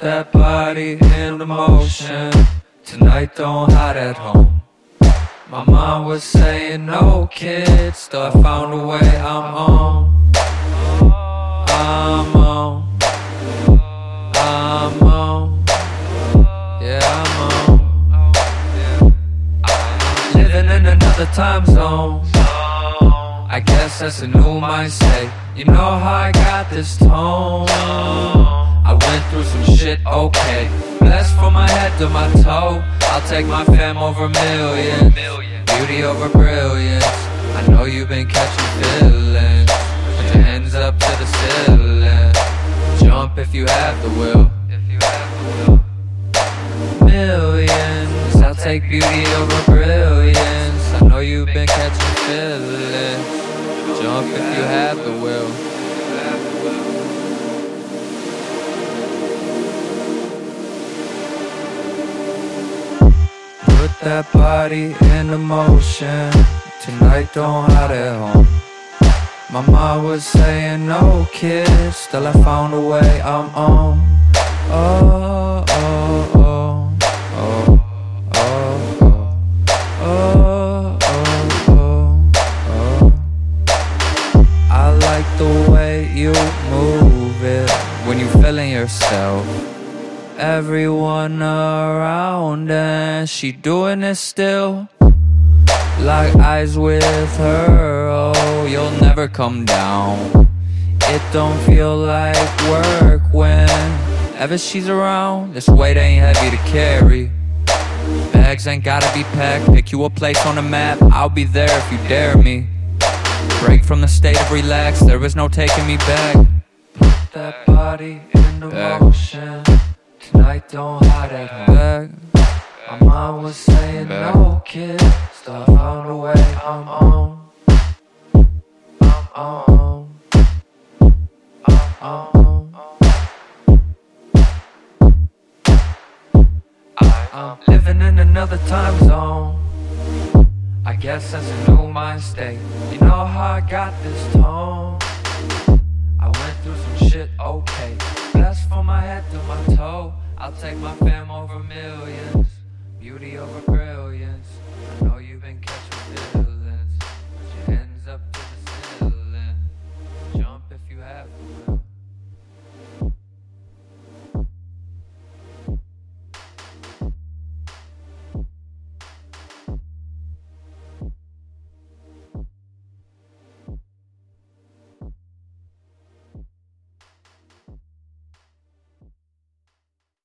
That body in motion. Tonight don't hide at home. My mom was saying no kids, still I found a way. I'm on. I'm on. I'm on. Yeah, I'm on. Living in another time zone. I guess that's a new mindset. You know how I got this tone. I went through some shit, okay. Blessed from my head to my toe. I'll take my fam over millions. Beauty over brilliance. I know you've been catching feelings. Put your hands up to the ceiling. Jump if you have the will. Millions. I'll take beauty over brilliance. I know you've been catching feelings. Jump if you have the will. that body in motion. Tonight don't hide at home. My mom was saying no kid Still I found a way I'm on. Oh, oh, oh Oh, oh, oh Oh, oh, oh, oh. I like the way you move it When you feeling yourself. Everyone around and she doing it still. Like eyes with her, oh, you'll never come down. It don't feel like work whenever she's around. This weight ain't heavy to carry. Bags ain't gotta be packed. Pick you a place on the map. I'll be there if you dare me. Break from the state of relax. There is no taking me back. Put that body into Back. motion. Tonight don't hide at home. My mom was saying Back. no kids. Still found a way. I'm on. I'm on. I'm on. I'm living in another time zone. I guess that's a new mind state. You know how I got this tone? shit okay. Blessed from my head to my toe. I'll take my fam over millions. Beauty over brilliance. I know you've been catching.